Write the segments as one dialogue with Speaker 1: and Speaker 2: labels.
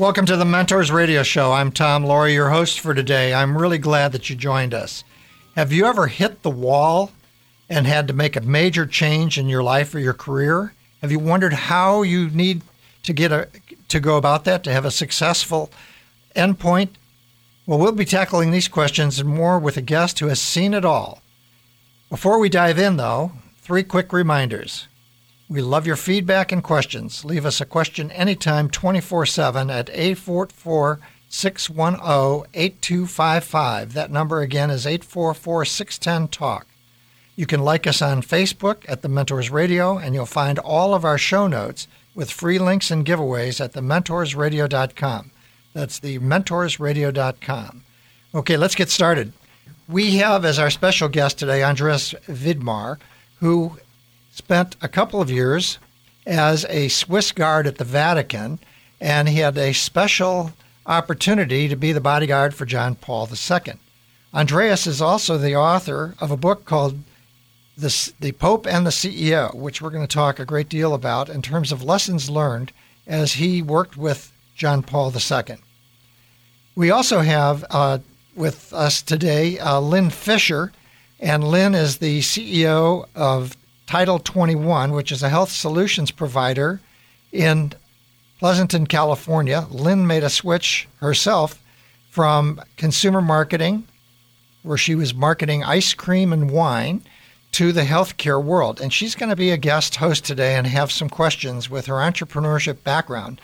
Speaker 1: Welcome to the Mentors Radio Show. I'm Tom Loarie, your host for today. I'm really glad that you joined us. Have you ever hit the wall and had to make a major change in your life or your career? Have you wondered how you need to get a to go about that to have a successful endpoint? Well, we'll be tackling these questions and more with a guest who has seen it all. Before we dive in, though, three quick reminders. We love your feedback and questions. Leave us a question anytime 24 7 at 844 610 8255. That number again is 844 610 TALK. You can like us on Facebook at The Mentors Radio, and you'll find all of our show notes with free links and giveaways at thementorsradio.com. That's thementorsradio.com. Okay, let's get started. We have as our special guest today Andreas Widmer, who spent a couple of years as a Swiss guard at the Vatican, and he had a special opportunity to be the bodyguard for John Paul II. Andreas is also the author of a book called the, the Pope and the CEO, which we're going to talk a great deal about in terms of lessons learned as he worked with John Paul II. We also have uh, with us today uh, Lynne Fischer, and Lynne is the CEO of Title 21, which is a health solutions provider in Pleasanton, California. Lynne made a switch herself from consumer marketing, where she was marketing ice cream and wine, to the healthcare world. And she's going to be a guest host today and have some questions with her entrepreneurship background.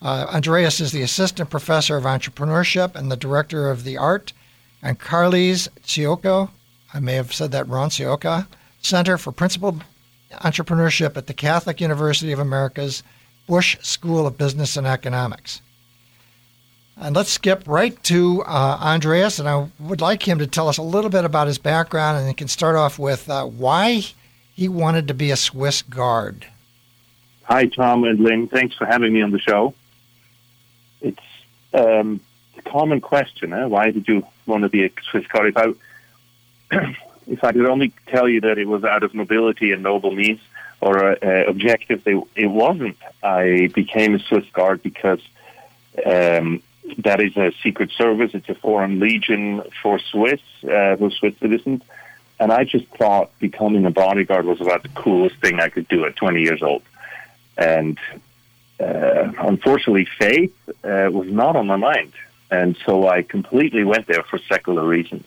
Speaker 1: Uh, Andreas is the assistant professor of entrepreneurship and the director of the art, and Carlyse Ciocca, I may have said that wrong, Ciocca, Center for Principled Entrepreneurship at the Catholic University of America's Busch School of Business and Economics. And let's skip right to uh, Andreas, and I would like him to tell us a little bit about his background, and he can start off with uh, why he wanted to be a Swiss Guard.
Speaker 2: Hi, Tom and Lynne. Thanks for having me on the show. It's um, a common question. Eh? Why did you want to be a Swiss Guard? If I if I could only tell you that it was out of nobility and noble means or uh, objectives, it, it wasn't. I became a Swiss Guard because um, that is a secret service. It's a foreign legion for Swiss, uh, for Swiss citizens. And I just thought becoming a bodyguard was about the coolest thing I could do at 20 years old. And uh, unfortunately, faith uh, was not on my mind. And so I completely went there for secular reasons.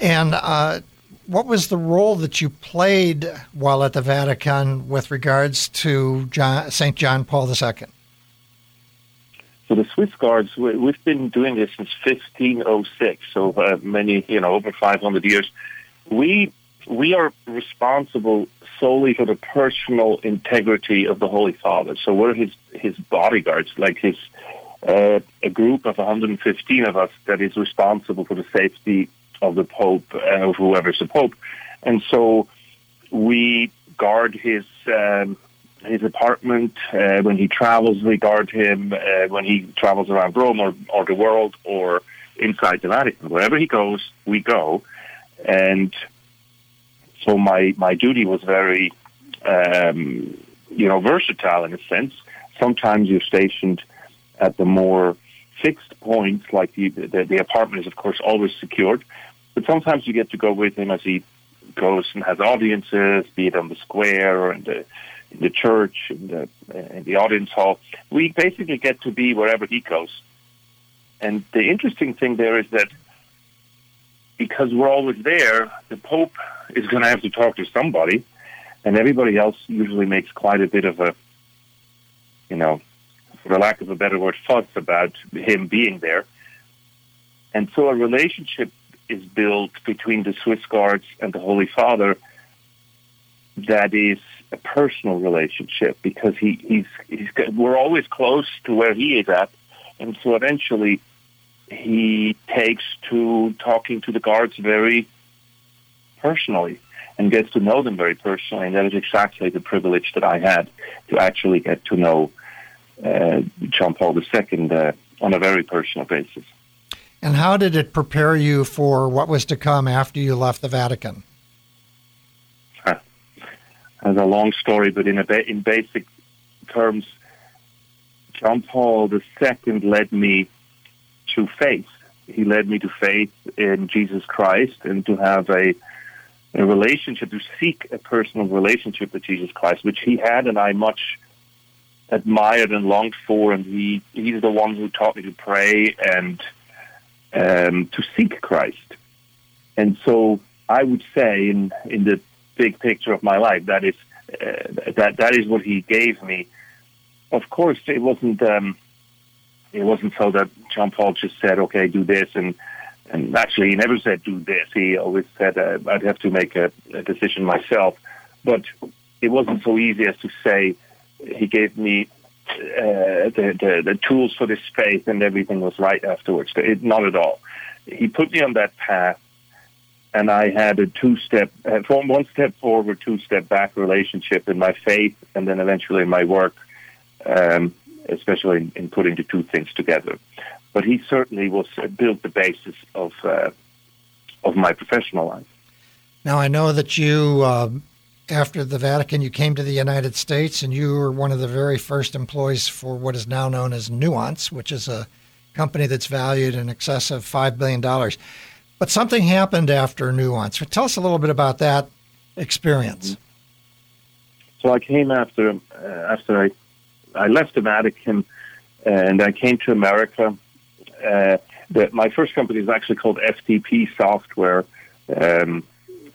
Speaker 1: And uh, what was the role that you played while at the Vatican with regards to St. John Paul II?
Speaker 2: So the Swiss Guards, we've been doing this since 1506, so uh, many, you know, over 500 years. We we are responsible solely for the personal integrity of the Holy Father. So we're his his bodyguards, like his uh, a group of 115 of us that is responsible for the safety of the Pope, uh, of whoever's the Pope. And so we guard his um, his apartment uh, when he travels. We guard him uh, when he travels around Rome or, or the world or inside the Vatican. Wherever he goes, we go. And so my my duty was very, um, you know, versatile in a sense. Sometimes you're stationed at the more fixed points, like the, the, the apartment is of course always secured. But sometimes you get to go with him as he goes and has audiences, be it on the square or in the in the church, in the in the audience hall. We basically get to be wherever he goes. And the interesting thing there is that because we're always there, the Pope is going to have to talk to somebody, and everybody else usually makes quite a bit of a, you know, for lack of a better word, fuss about him being there. And so a relationship is built between the Swiss Guards and the Holy Father that is a personal relationship because he, he's, he's we're always close to where he is at, and so eventually he takes to talking to the guards very personally and gets to know them very personally, and that is exactly the privilege that I had to actually get to know uh, John Paul II uh, on a very personal basis.
Speaker 1: And how did it prepare you for what was to come after you left the Vatican?
Speaker 2: That's a long story, but in, ba- in basic terms, John Paul II led me to faith. He led me to faith in Jesus Christ and to have a, a relationship, to seek a personal relationship with Jesus Christ, which he had and I much admired and longed for. And he, he's the one who taught me to pray and um, to seek Christ. And so I would say, in in the big picture of my life, that is uh, that that is what he gave me. Of course, it wasn't um, it wasn't so that John Paul just said, "Okay, do this," and and actually, he never said, "Do this." He always said, uh, "I'd have to make a, a decision myself." But it wasn't so easy as to say. He gave me the, the, the tools for this faith and everything was right afterwards. It, not at all. He put me on that path, and I had a two-step, uh, one step forward, two-step back relationship in my faith, and then eventually in my work, um, especially in, in, putting the two things together. But he certainly was uh, built the basis of uh, of my professional life.
Speaker 1: Now I know that you uh, after the Vatican, you came to the United States and you were one of the very first employees for what is now known as Nuance, which is a company that's valued in excess of $5 billion. But something happened after Nuance. Tell us a little bit about that experience.
Speaker 2: So I came after uh, after I, I left the Vatican and I came to America. Uh, the, my first company is actually called FTP Software. Um,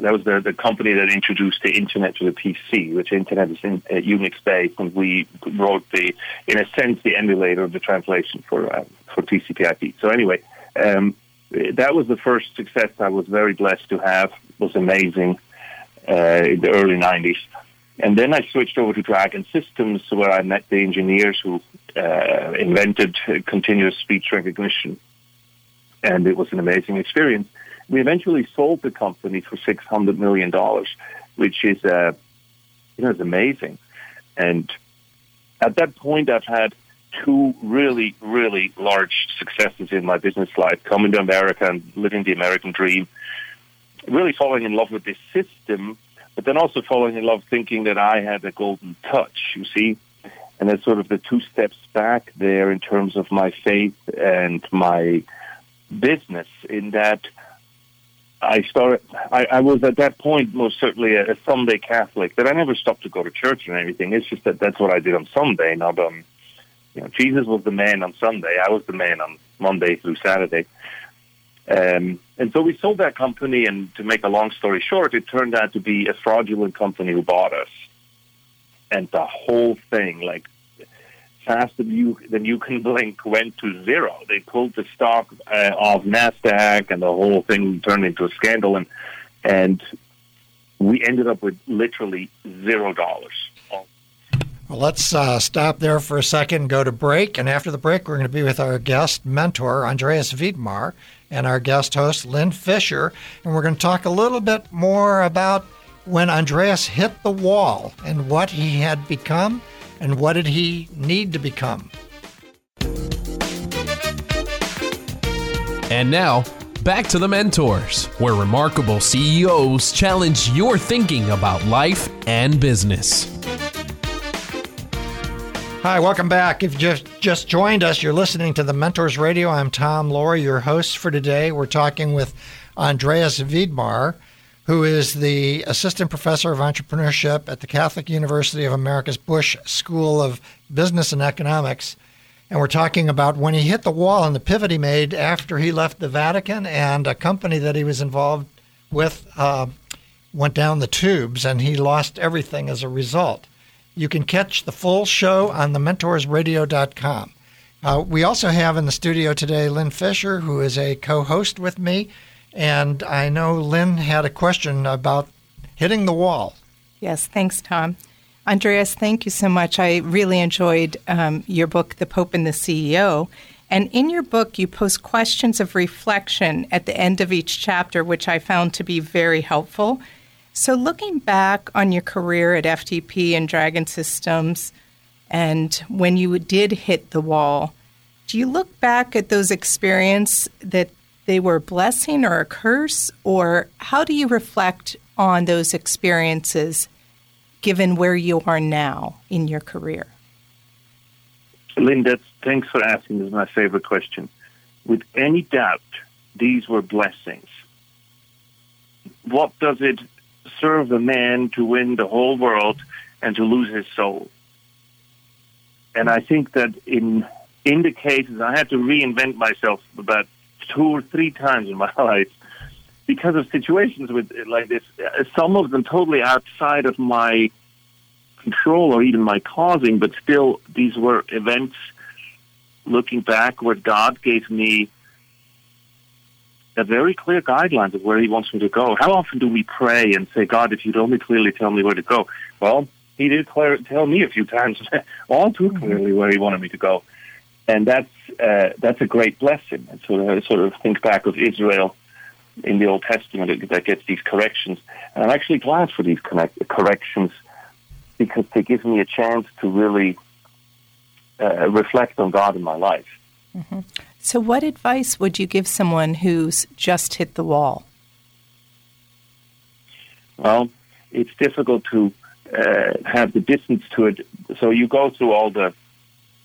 Speaker 2: that was the, the company that introduced the internet to the PC, which internet is in, uh, Unix based, and we wrote the, in a sense, the emulator of the translation for uh, for TCP/IP. So anyway, um, that was the first success I was very blessed to have. It was amazing uh, in the early '90s, and then I switched over to Dragon Systems, where I met the engineers who uh, invented continuous speech recognition, and it was an amazing experience we eventually sold the company for six hundred million dollars, which is uh, you know it's amazing. And at that point, I've had two really, really large successes in my business life: coming to America and living the American dream, really falling in love with this system, but then also falling in love thinking that I had a golden touch. You see. And that's sort of the two steps back there in terms of my faith and my business in that I started. I, I, was at that point most certainly a, a, Sunday Catholic. That I never stopped to go to church or anything. It's just that that's what I did on Sunday. Not on, you know, Jesus was the man on Sunday. I was the man on Monday through Saturday. Um, and so we sold that company. And to make a long story short, it turned out to be a fraudulent company who bought us. And the whole thing, like faster than you than you can blink went to zero. They pulled the stock uh, off Nasdaq, and the whole thing turned into a scandal. And and we ended up with literally zero dollars.
Speaker 1: Well, let's uh, stop there for a second go to break. And after the break, we're going to be with our guest mentor, Andreas Widmer, and our guest host, Lynne Fischer. And we're going to talk a little bit more about when Andreas hit the wall and what he had become and what did he need to become?
Speaker 3: And now, back to the mentors, where remarkable CEOs challenge your thinking about life and business.
Speaker 1: Hi, welcome back. If you just, just joined us, you're listening to the Mentors Radio. I'm Tom Loarie, your host for today. We're talking with Andreas Widmer who is the assistant professor of entrepreneurship at the Catholic University of America's Busch School of Business and Economics. And we're talking about when he hit the wall and the pivot he made after he left the Vatican and a company that he was involved with uh, went down the tubes and he lost everything as a result. You can catch the full show on thementorsradio.com. Uh, we also have in the studio today Lynne Fischer, who is a co host with me. And I know Lynne had a question about hitting the wall.
Speaker 4: Yes, thanks, Tom. Andreas, thank you so much. I really enjoyed um, your book, The Pope and the CEO. And in your book, you post questions of reflection at the end of each chapter, which I found to be very helpful. So, looking back on your career at FTP and Dragon Systems, and when you did hit the wall, do you look back at those experiences that they were a blessing or a curse, or how do you reflect on those experiences given where you are now in your career?
Speaker 2: Linda, thanks for asking. This is my favorite question. With any doubt, these were blessings. What does it serve a man to win the whole world and to lose his soul? And I think that in in the cases I had to reinvent myself about two or three times in my life because of situations with like this. Some of them totally outside of my control or even my causing, but still, these were events looking back where God gave me a very clear guidelines of where He wants me to go. How often do we pray and say, God, if you'd only clearly tell me where to go? Well, He did clear, tell me a few times, all too clearly, where He wanted me to go. And that's uh, that's a great blessing. And so I sort of think back of Israel in the Old Testament that gets these corrections. And I'm actually glad for these connect- corrections because they give me a chance to really uh, reflect on God in my life.
Speaker 4: Mm-hmm. So, what advice would you give someone who's just hit the wall?
Speaker 2: Well, it's difficult to uh, have the distance to it. So you go through all the,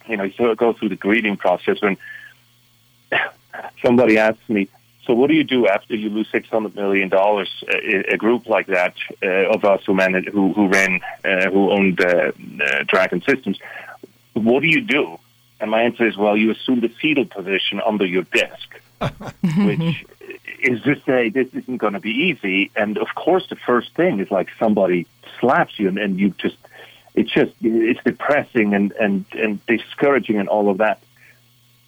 Speaker 2: you know, you go through the grieving process. When somebody asks me, so what do you do after you lose six hundred million dollars? A, a, group like that uh, of us who managed, who who ran, uh, who owned uh, Dragon Systems, what do you do? And my answer is, well, you assume the fetal position under your desk, which is to say this isn't going to be easy. And of course, the first thing is like somebody slaps you, and, and you just, it's just, it's depressing and and and discouraging and all of that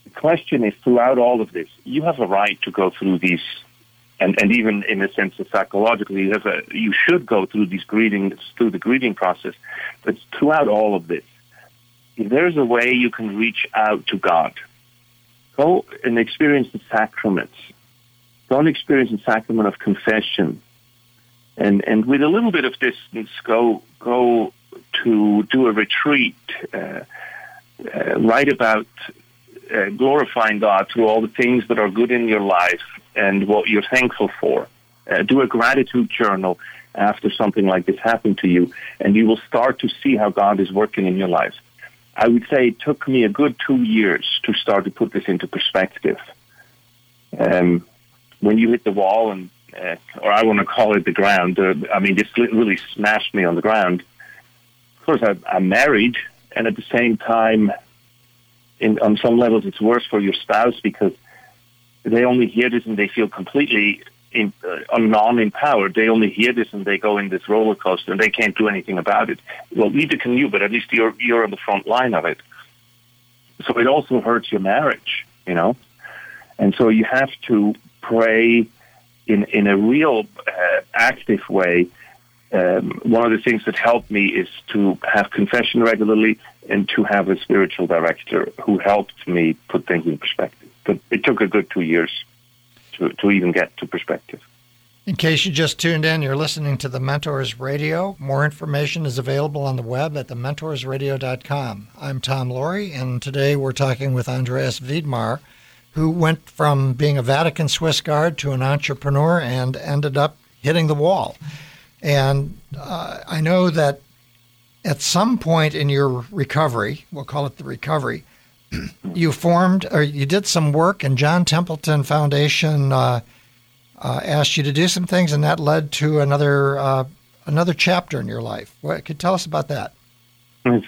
Speaker 2: The question is throughout all of this, you have a right to go through these, and, and even in a sense of psychologically, you have a, you should go through these grieving through the grieving process. But throughout all of this, if there's a way you can reach out to God, go and experience the sacraments. Go and experience the sacrament of confession. And, and with a little bit of distance, go, go to do a retreat, uh, uh, write about uh, glorifying God through all the things that are good in your life and what you're thankful for. Uh, do a gratitude journal after something like this happened to you, and you will start to see how God is working in your life. I would say it took me a good two years to start to put this into perspective. Um, when you hit the wall, and uh, or I want to call it the ground. Uh, I mean, this really smashed me on the ground. Course, I, I'm married, and at the same time, in, on some levels, it's worse for your spouse because they only hear this and they feel completely in, uh, non-empowered. They only hear this and they go in this roller coaster and they can't do anything about it. Well, neither can you, but at least you're you're on the front line of it. So it also hurts your marriage, you know. And so you have to pray in in a real uh, active way. Um, one of the things that helped me is to have confession regularly and to have a spiritual director who helped me put things in perspective. But it took a good two years to, to even get to perspective.
Speaker 1: In case you just tuned in, you're listening to the Mentors Radio. More information is available on the web at thementorsradio.com. I'm Tom Loarie, and today we're talking with Andreas Widmer, who went from being a Vatican Swiss Guard to an entrepreneur and ended up hitting the wall. And uh, I know that at some point in your recovery, we'll call it the recovery, you formed or you did some work, and John Templeton Foundation uh, uh, asked you to do some things, and that led to another uh, another chapter in your life. What could tell us about that?
Speaker 2: It's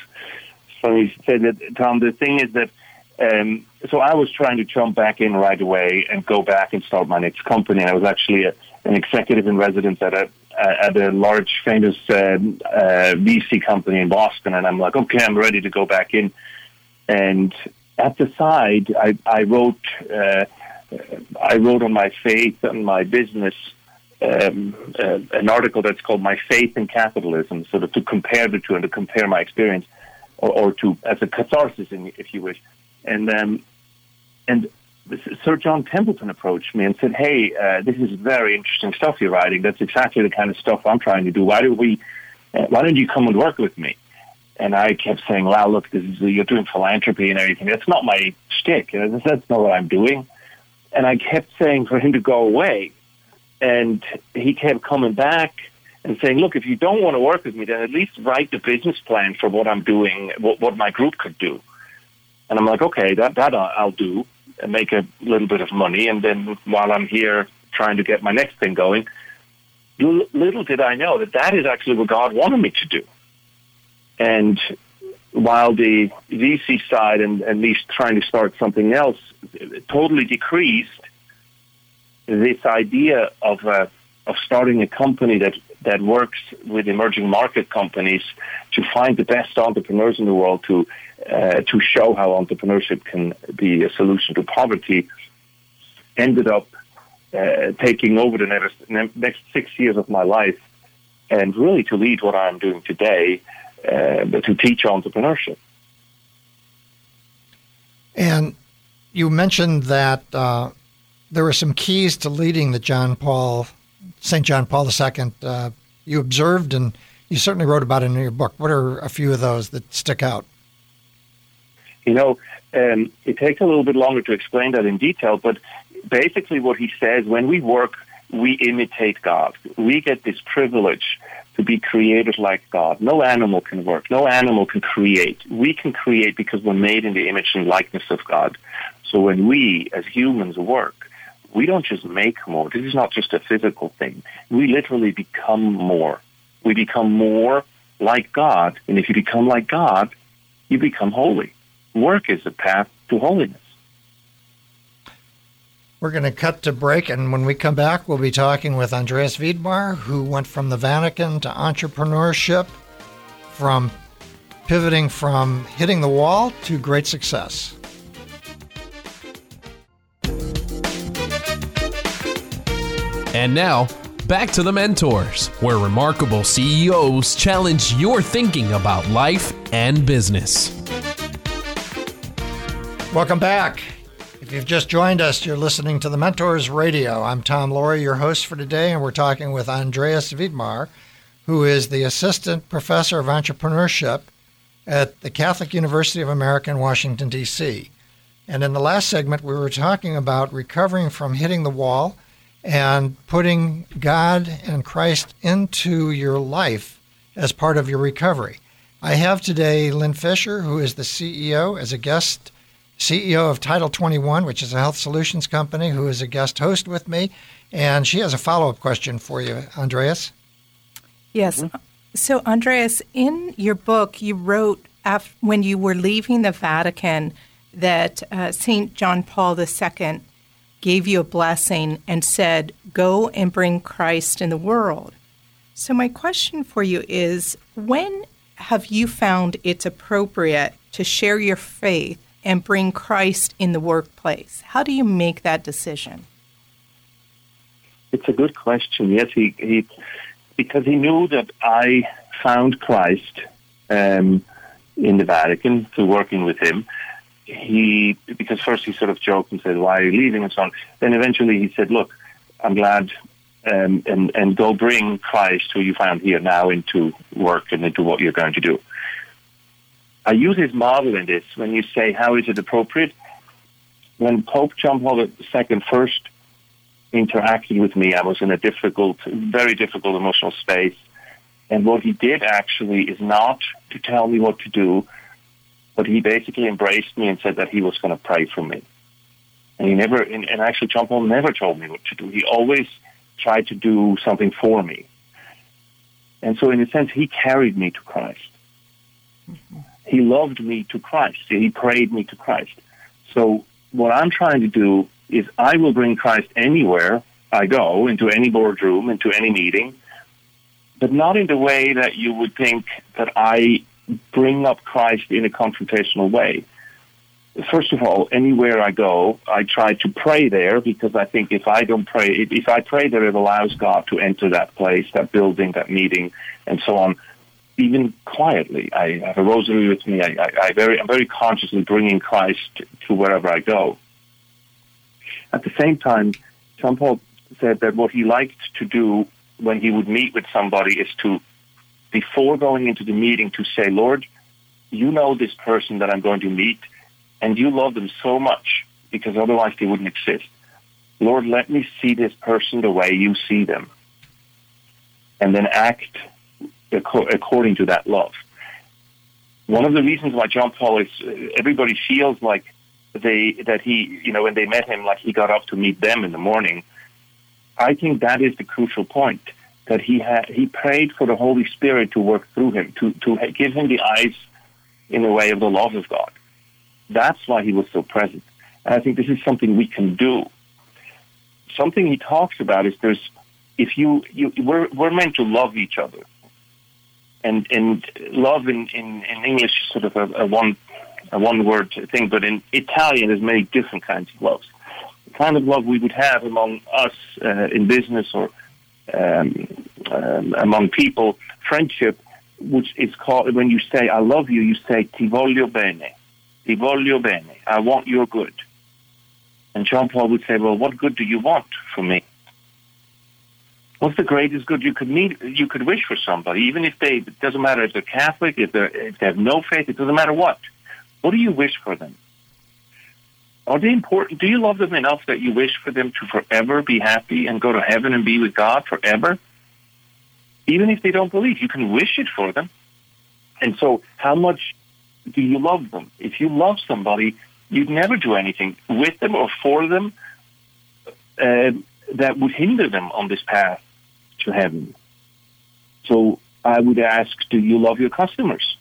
Speaker 2: funny you said that, Tom. The thing is that. Um, so I was trying to jump back in right away and go back and start my next company. I was actually a, an executive in residence at a at a large, famous uh, uh, VC company in Boston, and I'm like, okay, I'm ready to go back in. And at the side, I, I wrote uh, I wrote on my faith and my business um, uh, an article that's called "My Faith in Capitalism," sort of to compare the two and to compare my experience, or, or to as a catharsis, if you wish. And um, and Sir John Templeton approached me and said, "Hey, uh, this is very interesting stuff you're writing. That's exactly the kind of stuff I'm trying to do. Why don't we? Uh, why don't you come and work with me?" And I kept saying, "Well, look, this is, you're doing philanthropy and everything. That's not my shtick. That's not what I'm doing." And I kept saying for him to go away, and he kept coming back and saying, "Look, if you don't want to work with me, then at least write the business plan for what I'm doing, what, what my group could do." And I'm like, "Okay, that that I'll do, make a little bit of money, and then while I'm here trying to get my next thing going." Little did I know that that is actually what God wanted me to do. And while the VC side and, and me trying to start something else totally decreased, this idea of uh, of starting a company that that works with emerging market companies to find the best entrepreneurs in the world to uh, to show how entrepreneurship can be a solution to poverty ended up uh, taking over the next, six years of my life and really to lead what I'm doing today uh, to teach entrepreneurship.
Speaker 1: And you mentioned that uh, there were some keys to leading the John Paul, St. John Paul II. Uh, you observed and you certainly wrote about it in your book. What are a few of those that stick out?
Speaker 2: You know, um, it takes a little bit longer to explain that in detail, but basically what he says when we work, we imitate God. We get this privilege to be created like God. No animal can work. No animal can create. We can create because we're made in the image and likeness of God. So when we, as humans, work, we don't just make more. This is not just a physical thing. We literally become more. We become more like God. And if you become like God, you become holy. Work is a path to holiness.
Speaker 1: We're going to cut to break, and when we come back, we'll be talking with Andreas Widmer, who went from the Vatican to entrepreneurship, from pivoting from hitting the wall to great success.
Speaker 3: And now, back to the mentors, where remarkable CEOs challenge your thinking about life and business.
Speaker 1: Welcome back. If you've just joined us, you're listening to the Mentors Radio. I'm Tom Loarie, your host for today, and we're talking with Andreas Widmer, who is the Assistant Professor of Entrepreneurship at the Catholic University of America in Washington, D.C. And in the last segment, we were talking about recovering from hitting the wall and putting God and Christ into your life as part of your recovery. I have today Lynne Fischer, who is the CEO, as a guest CEO of Title 21, which is a health solutions company, who is a guest host with me. And she has a follow up question for you, Andreas.
Speaker 4: Yes. So, Andreas, in your book, you wrote after, when you were leaving the Vatican that uh, St. John Paul II gave you a blessing and said, Go and bring Christ in the world. So, my question for you is when have you found it's appropriate to share your faith and bring Christ in the workplace? How do you make that decision?
Speaker 2: It's a good question. Yes, he, he because he knew that I found Christ um, in the Vatican through working with him. He because first he sort of joked and said, "Why are you leaving?" and so on. Then eventually he said, "Look, I'm glad." Um, and and go bring Christ, who you found here now, into work and into what you're going to do. I use his model in this when you say, how is it appropriate? When Pope John Paul II first interacted with me, I was in a difficult, very difficult emotional space. And what he did actually is not to tell me what to do, but he basically embraced me and said that he was going to pray for me. And he never, and, actually John Paul never told me what to do. He always tried to do something for me. And so in a sense, he carried me to Christ. Mm-hmm he loved me to Christ. He prayed me to Christ. So what I'm trying to do is I will bring Christ anywhere I go, into any boardroom, into any meeting, but not in the way that you would think that I bring up Christ in a confrontational way. first of all, anywhere I go, I try to pray there because I think if I don't pray, if I pray there, it allows God to enter that place, that building, that meeting, and so on. Even quietly, I have a rosary with me. I, I, I very, I'm very consciously bringing Christ to wherever I go. At the same time, John Paul said that what he liked to do when he would meet with somebody is to, before going into the meeting, to say, Lord, you know this person that I'm going to meet, and you love them so much because otherwise they wouldn't exist. Lord, let me see this person the way you see them, and then act according to that love. One of the reasons why John Paul is, everybody feels like they that he, you know, when they met him, like he got up to meet them in the morning. I think that is the crucial point that he had. He prayed for the Holy Spirit to work through him, to to give him the eyes in the way of the love of God. That's why he was so present. And I think this is something we can do. Something he talks about is there's if you, you we're we're meant to love each other. And and love in, in, in English is sort of a, a one a one word thing, but in Italian there's many different kinds of loves. The kind of love we would have among us uh, in business or um, um, among people, friendship, which is called when you say "I love you," you say "Ti voglio bene," "Ti voglio bene." I want your good. And Jean Paul would say, "Well, what good do you want from me?" What's the greatest good you could need? You could wish for somebody, even if they. It doesn't matter if they're Catholic, if they if they have no faith. It doesn't matter what. What do you wish for them? Are they important? Do you love them enough that you wish for them to forever be happy and go to heaven and be with God forever? Even if they don't believe, you can wish it for them. And so, how much do you love them? If you love somebody, you'd never do anything with them or for them uh, that would hinder them on this path to heaven. So, I would ask, do you love your customers?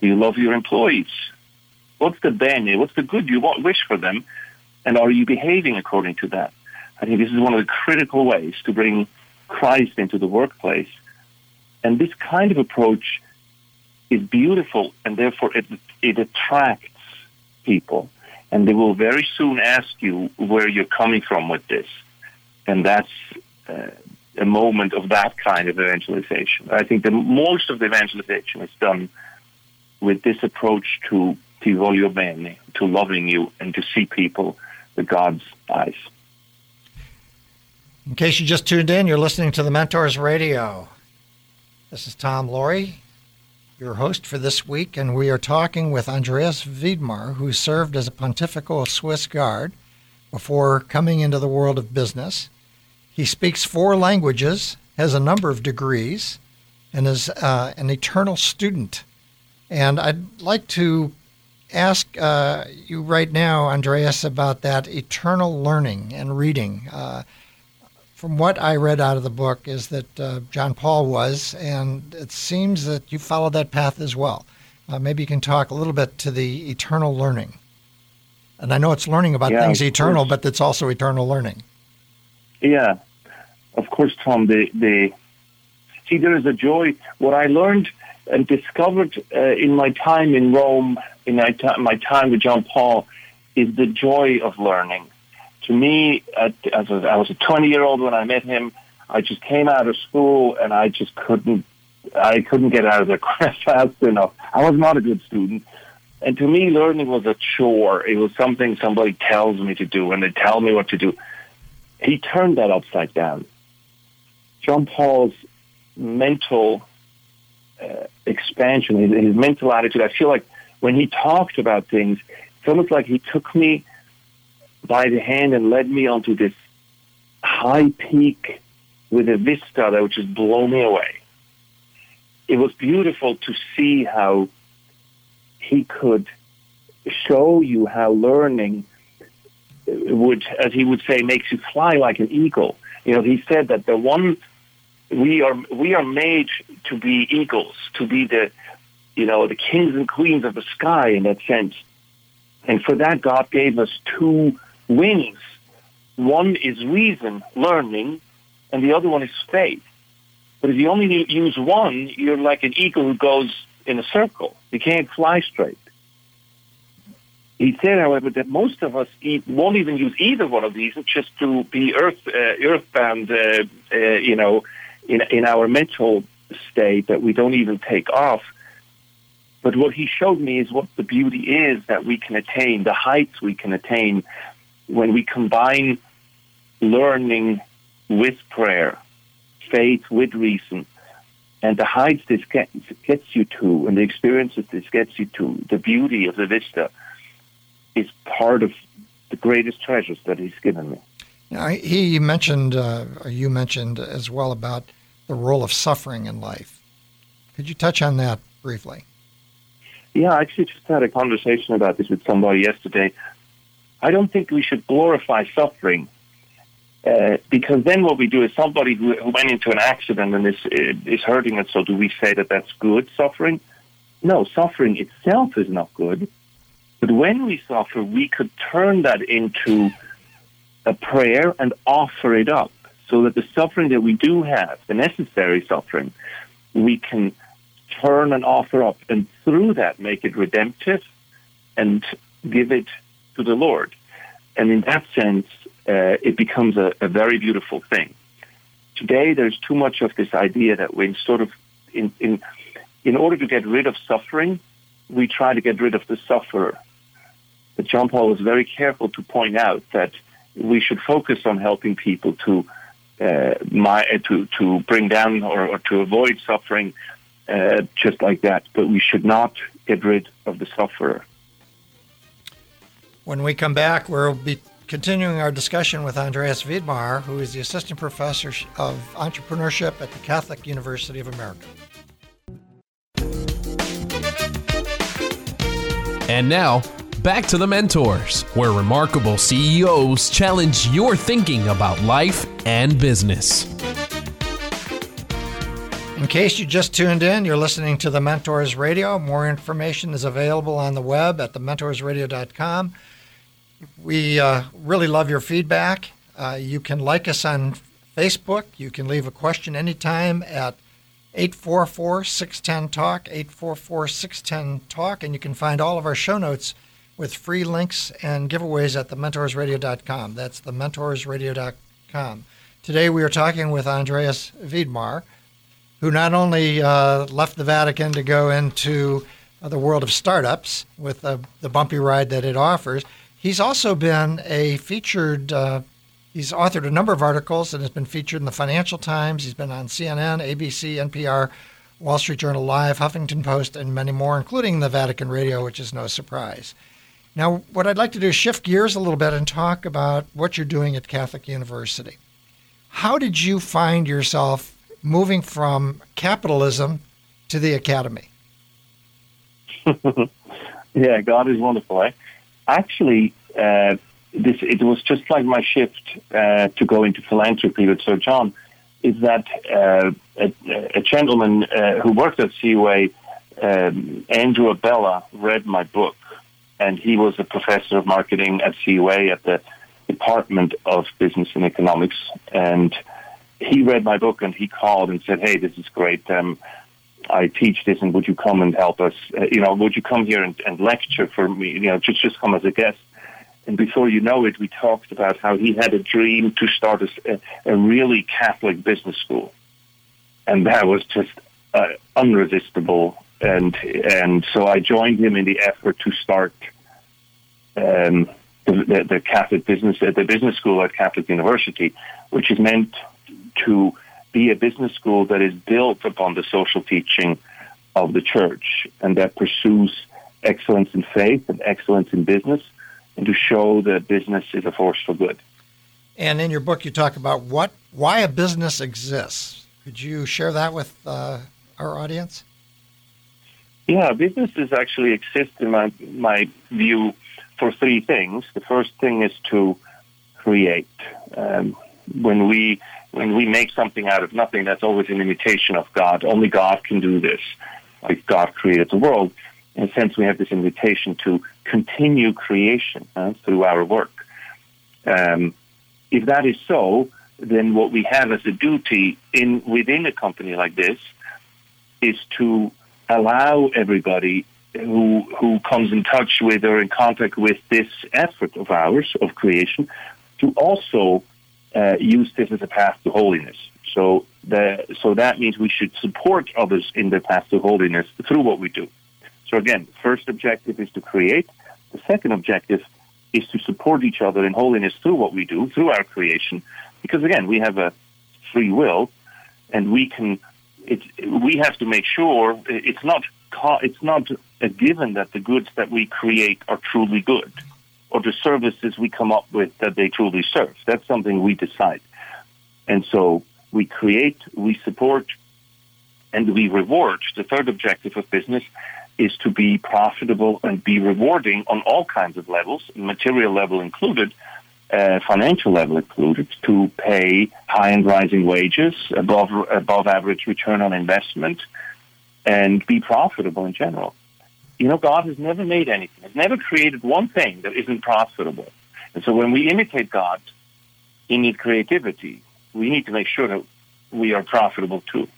Speaker 2: Do you love your employees? What's the bene? What's the good you want, wish for them? And are you behaving according to that? I think this is one of the critical ways to bring Christ into the workplace. And this kind of approach is beautiful, and therefore it, it attracts people. And they will very soon ask you where you're coming from with this. And that's uh, a moment of that kind of evangelization. I think the most of the evangelization is done with this approach to ti voglio bene, to loving you and to see people with God's eyes.
Speaker 1: In case you just tuned in, you're listening to the Mentors Radio. This is Tom Loarie, your host for this week, and we are talking with Andreas Widmer, who served as a pontifical Swiss guard before coming into the world of business. He speaks four languages, has a number of degrees, and is uh, an eternal student. And I'd like to ask uh, you right now, Andreas, about that eternal learning and reading. Uh, from what I read out of the book, is that uh, John Paul was, and it seems that you followed that path as well. Uh, maybe you can talk a little bit to the eternal learning. And I know it's learning about
Speaker 2: yeah,
Speaker 1: things eternal, but it's also eternal learning.
Speaker 2: Yeah, of course, Tom. The the see, there is a joy. What I learned and discovered uh, in my time in Rome in my, t- my time with John Paul is the joy of learning. To me, at, as a, I was a 20 year old when I met him, I just came out of school and I just couldn't, I couldn't get out of the class fast enough. I was not a good student. And to me, learning was a chore. It was something somebody tells me to do and they tell me what to do. He turned that upside down. John Paul's mental uh, expansion, his, his mental attitude, I feel like when he talked about things, it's almost like he took me by the hand and led me onto this high peak with a vista that would just blow me away. It was beautiful to see how he could show you how learning would, as he would say, makes you fly like an eagle. You know, he said that the one we are we are made to be eagles, to be the you know, the kings and queens of the sky in that sense. And for that, God gave us two wings. One is reason, learning, and the other one is faith. But if you only use one, you're like an eagle who goes in a circle. You can't fly straight. He said, however, that most of us won't even use either one of these just to be earth uh, earthbound, uh, uh, you know, in in our mental state that we don't even take off. But what he showed me is what the beauty is that we can attain, the heights we can attain when we combine learning with prayer, faith with reason, and the heights this gets you to, and the experiences this gets you to, the beauty of the vista is part of the greatest treasures that he's given me.
Speaker 1: Now, he mentioned, uh, you mentioned as well, about the role of suffering in life. Could you touch on that briefly?
Speaker 2: Yeah, I actually just had a conversation about this with somebody yesterday. I don't think we should glorify suffering uh, because then what we do is somebody who, who went into an accident and is is hurting us. So do we say that that's good suffering? No, suffering itself is not good. But when we suffer, we could turn that into a prayer and offer it up, so that the suffering that we do have, the necessary suffering, we can turn and offer up, and through that make it redemptive and give it to the Lord. And in that sense, uh, it becomes a, a, very beautiful thing. Today, there's too much of this idea that we sort of, in, in, in order to get rid of suffering, we try to get rid of the sufferer. But John Paul was very careful to point out that we should focus on helping people to uh, my, to to bring down or, or to avoid suffering, uh, just like that. But we should not get rid of the sufferer.
Speaker 1: When we come back, we'll be continuing our discussion with Andreas Widmer, who is the assistant professor of entrepreneurship at the Catholic University of America.
Speaker 3: And now, back to the mentors, where remarkable CEOs challenge your thinking about life and business.
Speaker 1: In case you just tuned in, you're listening to the Mentors Radio. More information is available on the web at thementorsradio.com. We uh, really love your feedback. Uh, you can like us on Facebook. You can leave a question anytime at 844 610 Talk, 844 610 Talk, and you can find all of our show notes with free links and giveaways at thementorsradio.com. That's thementorsradio.com. Today we are talking with Andreas Widmer, who not only uh, left the Vatican to go into the world of startups with the, the bumpy ride that it offers, He's also been a featured, uh, he's authored a number of articles and has been featured in the Financial Times. He's been on CNN, ABC, NPR, Wall Street Journal Live, Huffington Post, and many more, including the Vatican Radio, which is no surprise. Now, what I'd like to do is shift gears a little bit and talk about what you're doing at Catholic University. How did you find yourself moving from capitalism to the academy?
Speaker 2: yeah, God is wonderful. Eh? actually, uh, this it was just like my shift uh, to go into philanthropy with Sir John. Is that uh, a, a, gentleman uh, who worked at CUA, um, Andrew Abela, read my book, and he was a professor of marketing at CUA at the Department of Business and Economics, and he read my book and he called and said, "Hey, this is great." Um, I teach this, and would you come and help us? Uh, you know, would you come here and, and lecture for me? You know, just just come as a guest. And before you know it, we talked about how he had a dream to start a, a really Catholic business school, and that was just uh, unresistible. And and so I joined him in the effort to start um, the, the, Catholic business the business school at Catholic University, which is meant to be a business school that is built upon the social teaching of the church and that pursues excellence in faith and excellence in business and to show that business is a force for good.
Speaker 1: And in your book, you talk about what why a business exists. Could you share that with uh, our audience?
Speaker 2: Yeah, businesses actually exist in my my view for three things. The first thing is to create. Um, when we when we make something out of nothing, that's always an imitation of God. Only God can do this. Like God created the world. In a sense, we have this invitation to continue creation uh, through our work. Um, if that is so, then what we have as a duty in within a company like this is to allow everybody who who comes in touch with or in contact with this effort of ours of creation to also uh, use this as a path to holiness. So the, so that means we should support others in their path to holiness through what we do. So again, first objective is to create. The second objective is to support each other in holiness through what we do, through our creation, because again, we have a free will, and we can. It, we have to make sure it's not it's not a given that the goods that we create are truly good, or the services we come up with that they truly serve. That's something we decide, and so we create, we support, and we reward. The third objective of business is to be profitable and be rewarding on all kinds of levels, material level included, uh, financial level included, to pay high and rising wages, above above average return on investment, and be profitable in general. You know, God has never made anything; has never created one thing that isn't profitable. And so, when we imitate God we need creativity, we need to make sure that we are profitable too.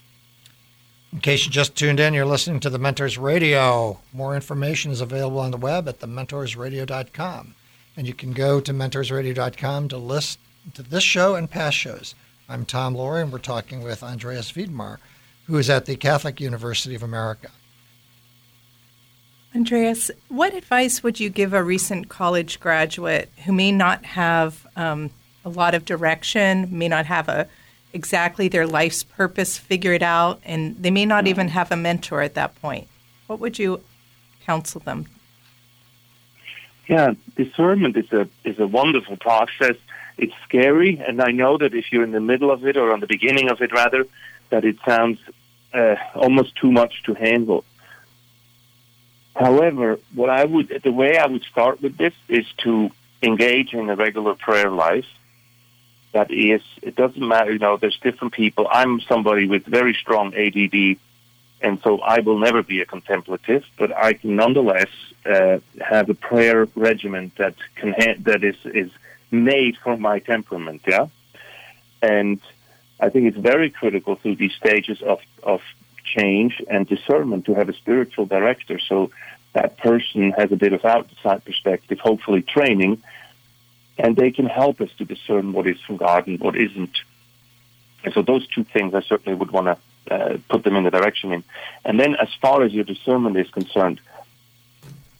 Speaker 1: In case you just tuned in, you're listening to the Mentors Radio. More information is available on the web at thementorsradio.com. And you can go to mentorsradio.com to list to this show and past shows. I'm Tom Loarie, and we're talking with Andreas Widmer, who is at the Catholic University of America.
Speaker 4: Andreas, what advice would you give a recent college graduate who may not have um, a lot of direction, may not have a exactly their life's purpose figured out, and they may not even have a mentor at that point. What would you counsel them?
Speaker 2: Yeah, discernment is a is a wonderful process. It's scary, and I know that if you're in the middle of it or on the beginning of it, rather, that it sounds uh, almost too much to handle. However, what I would the way I would start with this is to engage in a regular prayer life that is, it doesn't matter, you know, there's different people. I'm somebody with very strong ADD, and so I will never be a contemplative, but I can nonetheless uh, have a prayer regimen that can ha- that is is made for my temperament, yeah. And I think it's very critical through these stages of of change and discernment to have a spiritual director, so that person has a bit of outside perspective, hopefully training and they can help us to discern what is from God and what isn't. And so those two things, I certainly would want to uh, put them in the direction in. And then, as far as your discernment is concerned,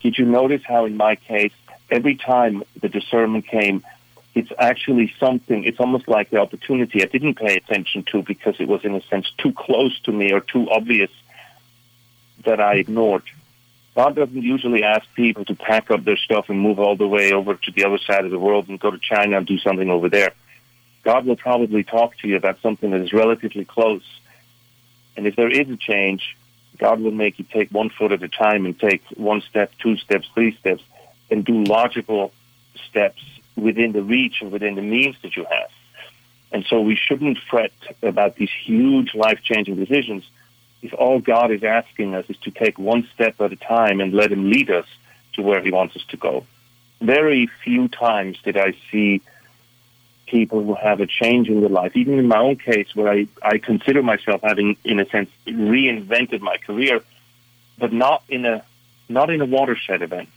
Speaker 2: did you notice how, in my case, every time the discernment came, it's actually something, it's almost like the opportunity I didn't pay attention to because it was, in a sense, too close to me or too obvious that I ignored. God doesn't usually ask people to pack up their stuff and move all the way over to the other side of the world and go to China and do something over there. God will probably talk to you about something that is relatively close. And if there is a change, God will make you take one foot at a time and take one step, two steps, three steps, and do logical steps within the reach and within the means that you have. And so we shouldn't fret about these huge life changing decisions if all God is asking us is to take one step at a time and let Him lead us to where He wants us to go. Very few times did I see people who have a change in their life, even in my own case, where I, I consider myself having, in a sense, reinvented my career, but not in a not in a watershed event.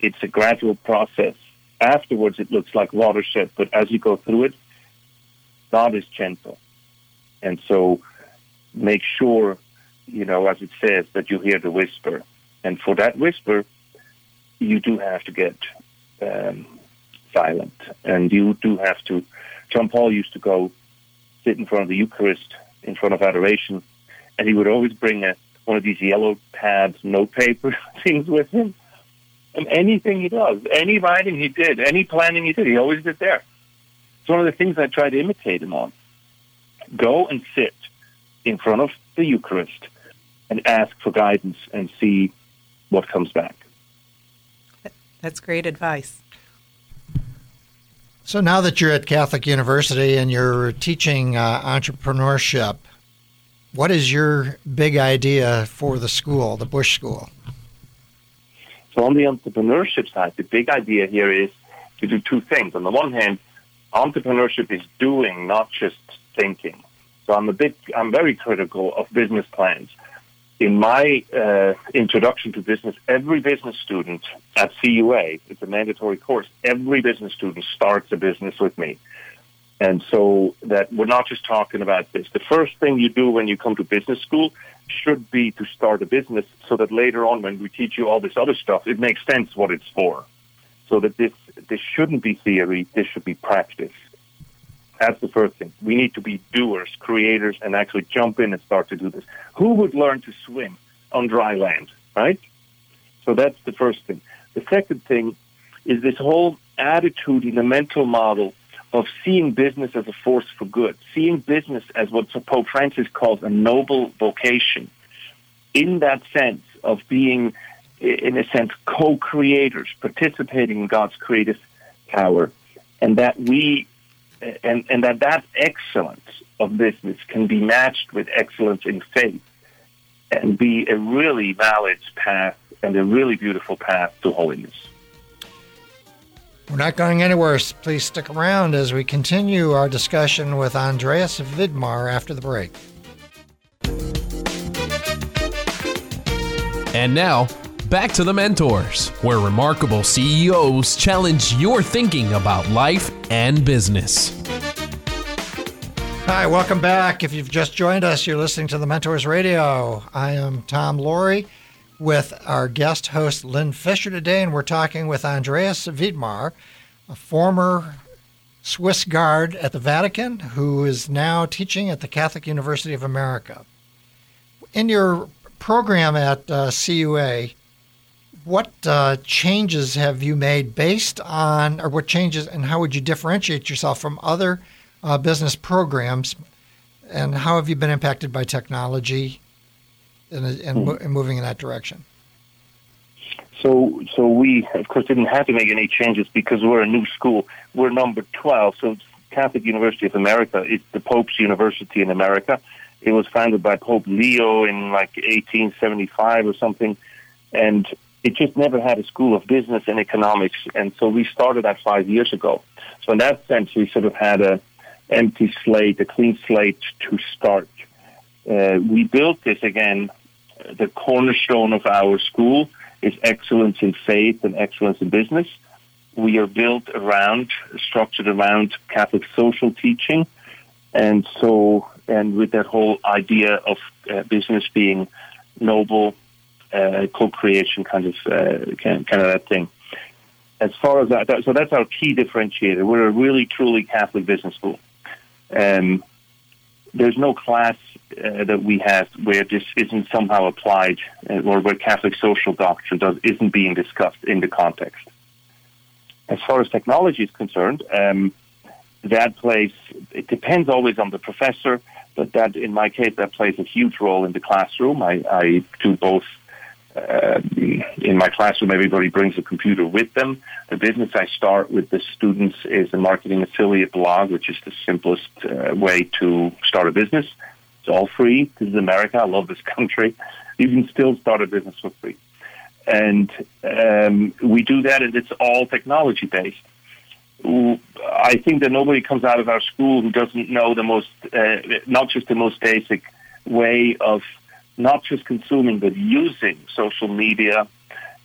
Speaker 2: It's a gradual process. Afterwards, it looks like watershed, but as you go through it, God is gentle, and so make sure, you know, as it says, that you hear the whisper. And for that whisper, you do have to get um, silent. And you do have to. John Paul used to go sit in front of the Eucharist, in front of adoration, and he would always bring a, one of these yellow pads, notepaper things with him. And anything he does, any writing he did, any planning he did, he always did there. It's one of the things I try to imitate him on. Go and sit in front of the Eucharist and ask for guidance and see what comes back.
Speaker 4: That's great advice.
Speaker 1: So now that you're at Catholic University and you're teaching uh, entrepreneurship, what is your big idea for the school, the Busch School?
Speaker 2: So on the entrepreneurship side, the big idea here is to do two things. On the one hand, entrepreneurship is doing, not just thinking. So I'm a bit, I'm very critical of business plans. In my uh, introduction to business, every business student at CUA, it's a mandatory course, every business student starts a business with me. And so that we're not just talking about this. The first thing you do when you come to business school should be to start a business so that later on when we teach you all this other stuff, it makes sense what it's for. So that this, this shouldn't be theory, this should be practice. That's the first thing. We need to be doers, creators, and actually jump in and start to do this. Who would learn to swim on dry land, right? So that's the first thing. The second thing is this whole attitude in the mental model of seeing business as a force for good, seeing business as what Pope Francis calls a noble vocation. In that sense of being, in a sense, co-creators, participating in God's creative power, and that we and, and that that excellence of business can be matched with excellence in faith and be a really valid path and a really beautiful path to holiness.
Speaker 1: We're not going anywhere. Please stick around as we continue our discussion with Andreas Widmer after the break.
Speaker 3: And now, back to the mentors, where remarkable CEOs challenge your thinking about life and business.
Speaker 1: Hi, welcome back. If you've just joined us, you're listening to the Mentors Radio. I am Tom Loarie with our guest host Lynne Fischer today, and we're talking with Andreas Widmer, a former Swiss guard at the Vatican who is now teaching at the Catholic University of America. In your program at uh, CUA, what uh, changes have you made based on, or what changes, and how would you differentiate yourself from other uh, business programs? And how have you been impacted by technology and, and, mm. moving in that direction?
Speaker 2: So, so we of course didn't have to make any changes because we're a new school. We're number twelve. So, Catholic University of America is the Pope's university in America. It was founded by Pope Leo in like 1875 or something, and it just never had a school of business and economics. And so we started that five years ago. So in that sense, we sort of had a empty slate, a clean slate to start. Uh, we built this again. The cornerstone of our school is excellence in faith and excellence in business. We are built around, structured around Catholic social teaching, and so and with that whole idea of uh, business being noble, uh, co-creation kind of uh, kind, kind of that thing. As far as that, that, so that's our key differentiator. We're a really truly Catholic business school. Um, there's no class uh, that we have where this isn't somehow applied, uh, or where Catholic social doctrine does isn't being discussed in the context. As far as technology is concerned, um, that plays. It depends always on the professor, but that in my case that plays a huge role in the classroom. I, I do both uh, in my classroom, everybody brings a computer with them. The business I start with the students is a marketing affiliate blog, which is the simplest uh, way to start a business. It's all free. This is America. I love this country. You can still start a business for free. And um, we do that, and it's all technology based. I think that nobody comes out of our school who doesn't know the most, uh, not just the most basic way of not just consuming but using social media,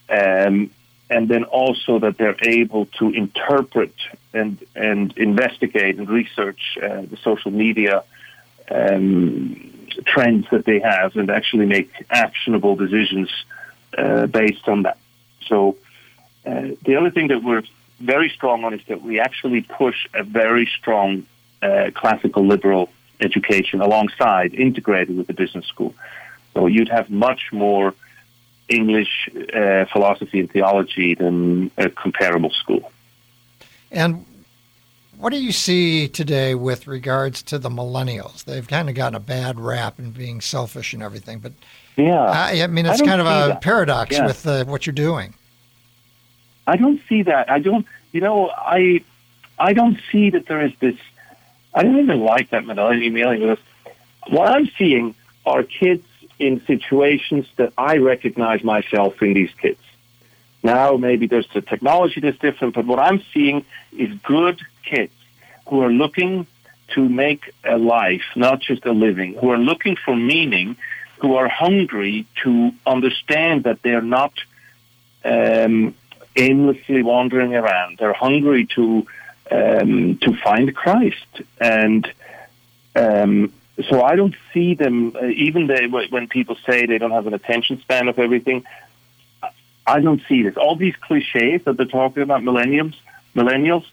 Speaker 2: um, and then also that they're able to interpret and and investigate and research uh, the social media um, trends that they have and actually make actionable decisions uh, based on that. So uh, the other thing that we're very strong on is that we actually push a very strong uh, classical liberal education alongside, integrated with the business school. So you'd have much more English uh, philosophy and theology than a comparable school.
Speaker 1: And what do you see today with regards to the millennials? They've kind of gotten a bad rap in being selfish and everything, but
Speaker 2: yeah,
Speaker 1: I, I mean it's I kind of a that. paradox yeah. with uh, what you're doing.
Speaker 2: I don't see that. I don't. You know, I I don't see that there is this. I don't even like that millennial. Because what I'm seeing are kids in situations that I recognize myself in these kids. Now, maybe there's the technology that's different, but what I'm seeing is good kids who are looking to make a life, not just a living, who are looking for meaning who are hungry to understand that they're not um, aimlessly wandering around. They're hungry to um, to find Christ, and um, so I don't see them. Uh, even they, when people say they don't have an attention span of everything, I don't see this. All these cliches that they're talking about, millennials, millennials.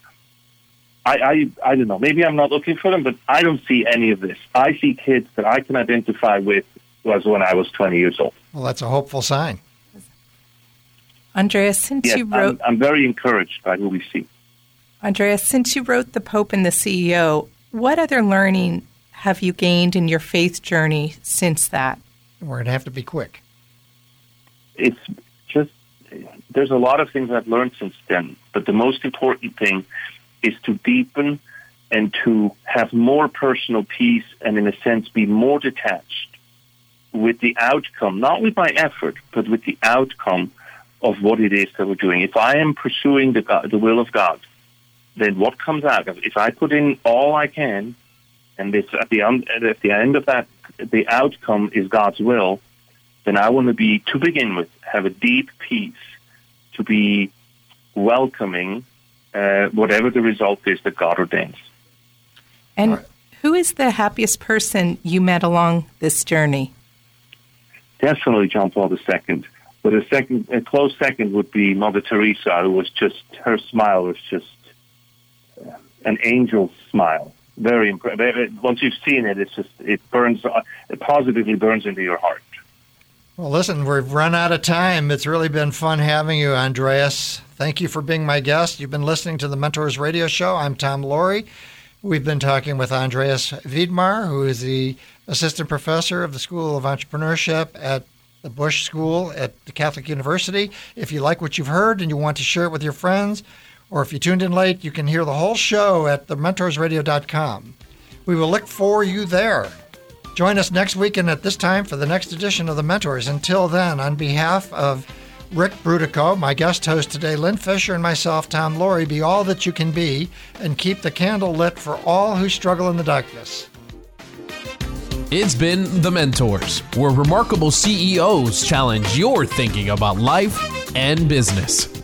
Speaker 2: I, I, I don't know. Maybe I'm not looking for them, but I don't see any of this. I see kids that I can identify with was when I was 20 years old.
Speaker 1: Well, that's a hopeful sign.
Speaker 4: Andreas, since
Speaker 2: yes,
Speaker 4: you wrote,
Speaker 2: I'm, I'm very encouraged by who we see.
Speaker 4: Andreas, since you wrote The Pope and the CEO, what other learning have you gained in your faith journey since that?
Speaker 1: We're going to have to be quick.
Speaker 2: It's just, there's a lot of things I've learned since then, but the most important thing is to deepen and to have more personal peace and, in a sense, be more detached with the outcome, not with my effort, but with the outcome of what it is that we're doing. If I am pursuing the, God, the will of God, then what comes out of it? If I put in all I can, and it's at the, un- at the end of that, the outcome is God's will, then I want to be, to begin with, have a deep peace, to be welcoming uh, whatever the result is that God ordains.
Speaker 4: And right. who is the happiest person you met along this journey?
Speaker 2: Definitely John Paul II. But a second, a close second would be Mother Teresa, who was just her smile was just uh, an angel's smile. Very impressive. Once you've seen it, it's just it burns. Uh, it positively burns into your heart.
Speaker 1: Well, listen, we've run out of time. It's really been fun having you, Andreas. Thank you for being my guest. You've been listening to the Mentors Radio Show. I'm Tom Loarie. We've been talking with Andreas Widmer, who is the assistant professor of the School of Entrepreneurship at the Busch School at the Catholic University. If you like what you've heard and you want to share it with your friends, or if you tuned in late, you can hear the whole show at thementorsradio.com. We will look for you there. Join us next week and at this time for the next edition of The Mentors. Until then, on behalf of Rick Brutico, my guest host today, Lynne Fischer, and myself, Tom Loarie, be all that you can be and keep the candle lit for all who struggle in the darkness.
Speaker 3: It's been The Mentors, where remarkable CEOs challenge your thinking about life and business.